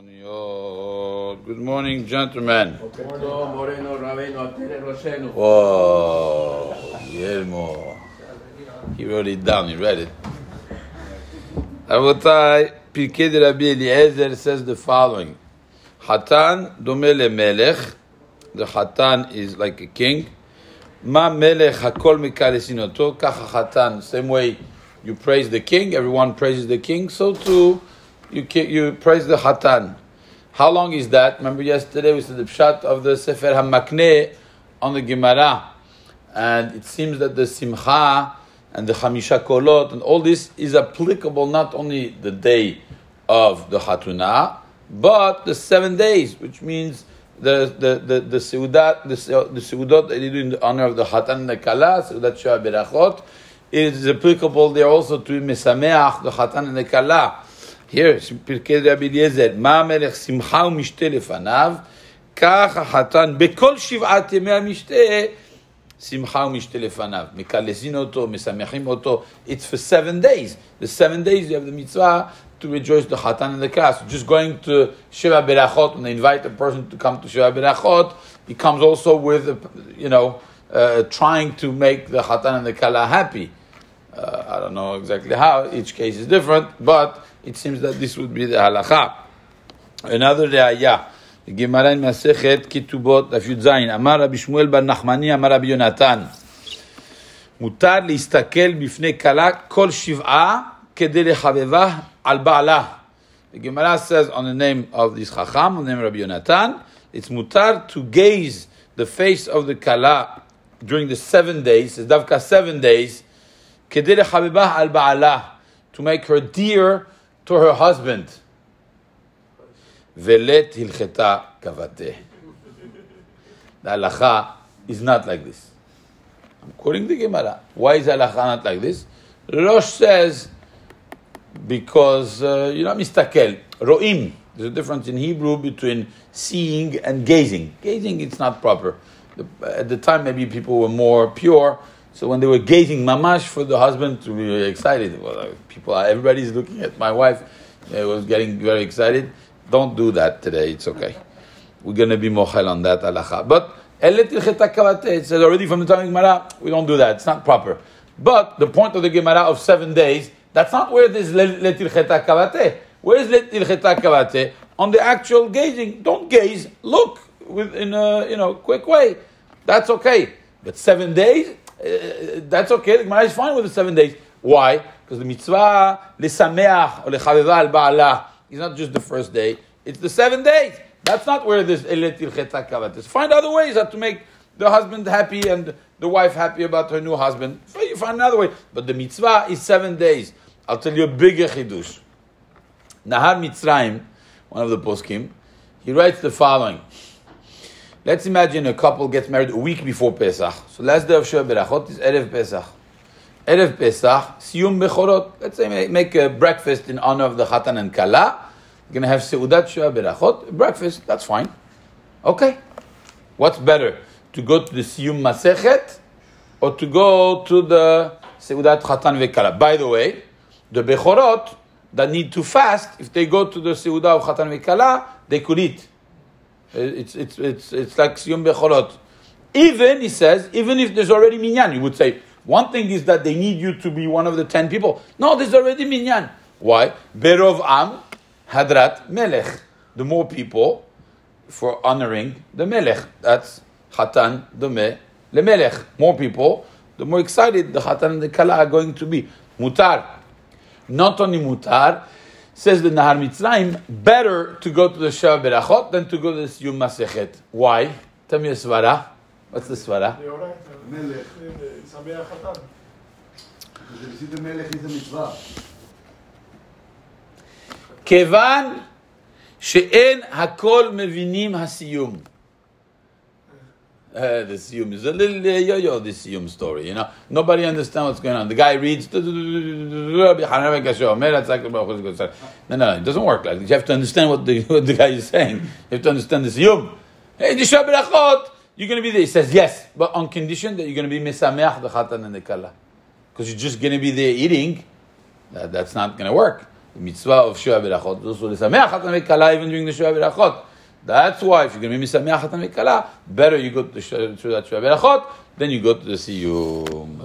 Good morning, gentlemen. Whoa, Guillermo. He wrote it down, he read it. Rabotai, Pirkei de Rabbi Eliezer says the following. Hatan domele melech. The Hatan is like a king. Ma melech hakol mikalesinoto. Kacha Hatan. Same way you praise the king, everyone praises the king, so too you, you praise the Hatan. How long is that? Remember yesterday we said the pshat of the Sefer HaMakneh on the Gemara. And it seems that the Simcha and the Hamisha Kolot and all this is applicable not only the day of the Hatuna, but the seven days, which means the the the the seudat the, the seudot that you do in the honor of the Hatan and the Kala, seudat Sheva Berachot, is applicable there also to Mesameach, the Hatan and the Kala. Here, פרקי רבי אליעזר, מה המלך שמחה ומשתה לפניו, כך החתן בכל שבעת ימי המשתה, שמחה ומשתה לפניו. מקלסין אותו, משמחים אותו. It's for seven days. The seven days you have the mitzvah to rejoice the Hatan and the class. Just going to Shiva Berachot, when they invite a person to come to Shiva Berachot, he comes also with, you know, uh, trying to make the Hatan and the Kala happy. Uh, I don't know exactly how, each case is different, but it seems that this would be the halacha. Another re'ayah. Gemara in Masechet Ketubot, the Yudzayin. Amar Rabbi Shmuel bar Nachmani, Amar Rabbi Yonatan. mutar להסתכל בפני kala kol שבעה כדי לחבבה al baala. The Gemara says on the name of this Chacham, on the name of Rabbi Yonatan, it's mutar to gaze the face of the kala during the seven days, it's davka seven days, Al to make her dear to her husband. Velet hilcheta kavateh. The halacha is not like this. I'm quoting the Gemara. Why is halacha not like this? Rosh says, because uh, you know mistakel. Ro'im. There's a difference in Hebrew between seeing and gazing. Gazing, it's not proper. The, at the time, maybe people were more pure so when they were gazing mamash for the husband to be excited, well, uh, people, everybody's looking at my wife. It was getting very excited. Don't do that today. It's okay. We're going to be mochel on that halacha. But it says already from the time of Gemara, we don't do that. It's not proper. But the point of the Gemara of seven days, that's not where this letil cheta kavate. Where is letil cheta kavate? On the actual gazing. Don't gaze. Look in a you know quick way. That's okay. But seven days, uh, that's okay. The Gemara is fine with the seven days. Why? Because the mitzvah lesameach or lechaveva al ba'ala is not just the first day; it's the seven days. That's not where this eletil chetakavat is. Find other ways to make the husband happy and the wife happy about her new husband. So you find another way. But the mitzvah is seven days. I'll tell you a bigger chidush. Nahar Mitzrayim, one of the poskim, he writes the following. Let's imagine a couple gets married a week before Pesach. So last day of Sheva Berachot is Erev Pesach. Erev Pesach, Siyum Bechorot. Let's say make a breakfast in honor of the Chatan and Kala. You're going to have Seudat Sheva Berachot, breakfast, that's fine. Okay. What's better? To go to the Siyum Masechet or to go to the Seudat Chatan Vekala? By the way, the Bechorot that need to fast, if they go to the Seudah of Chatan Vekala, they could eat. It's, it's, it's, it's like Siyum Becholot. Even, he says, even if there's already minyan, you would say, one thing is that they need you to be one of the ten people. No, there's already minyan. Why? Berov Am, Hadrat Melech. The more people for honoring the Melech. That's Hatan Dome Lemelech. More people, the more excited the Hatan and the Kala are going to be. Mutar. Not only mutar, Says the Nahar Mitzrayim, better to go to the Shav Berachot than to go to the Siyum Masechet. Why? Tell me a svara. What's the svara? כיוון שאין הכל מבינים הסיום. Uh, the Siyum is a little uh, yo-yo, the Siyum story, you know. Nobody understands what's going on. The guy reads, no, no, it doesn't work like that. You have to understand what the, what the guy is saying. You have to understand the Siyum. Hey, you're going to be there. He says, yes, but on condition that you're going to be Mesameach the Chatan and the Kala. Because you're just going to be there eating, that, that's not going to work. the mitzvah of Sheva Berachot is the Sameach Vekala even during the Shua. That's why if you're going to be Sameach Hatan Vekala, better you go to the Sheva Berachot, then you go to the Siyum.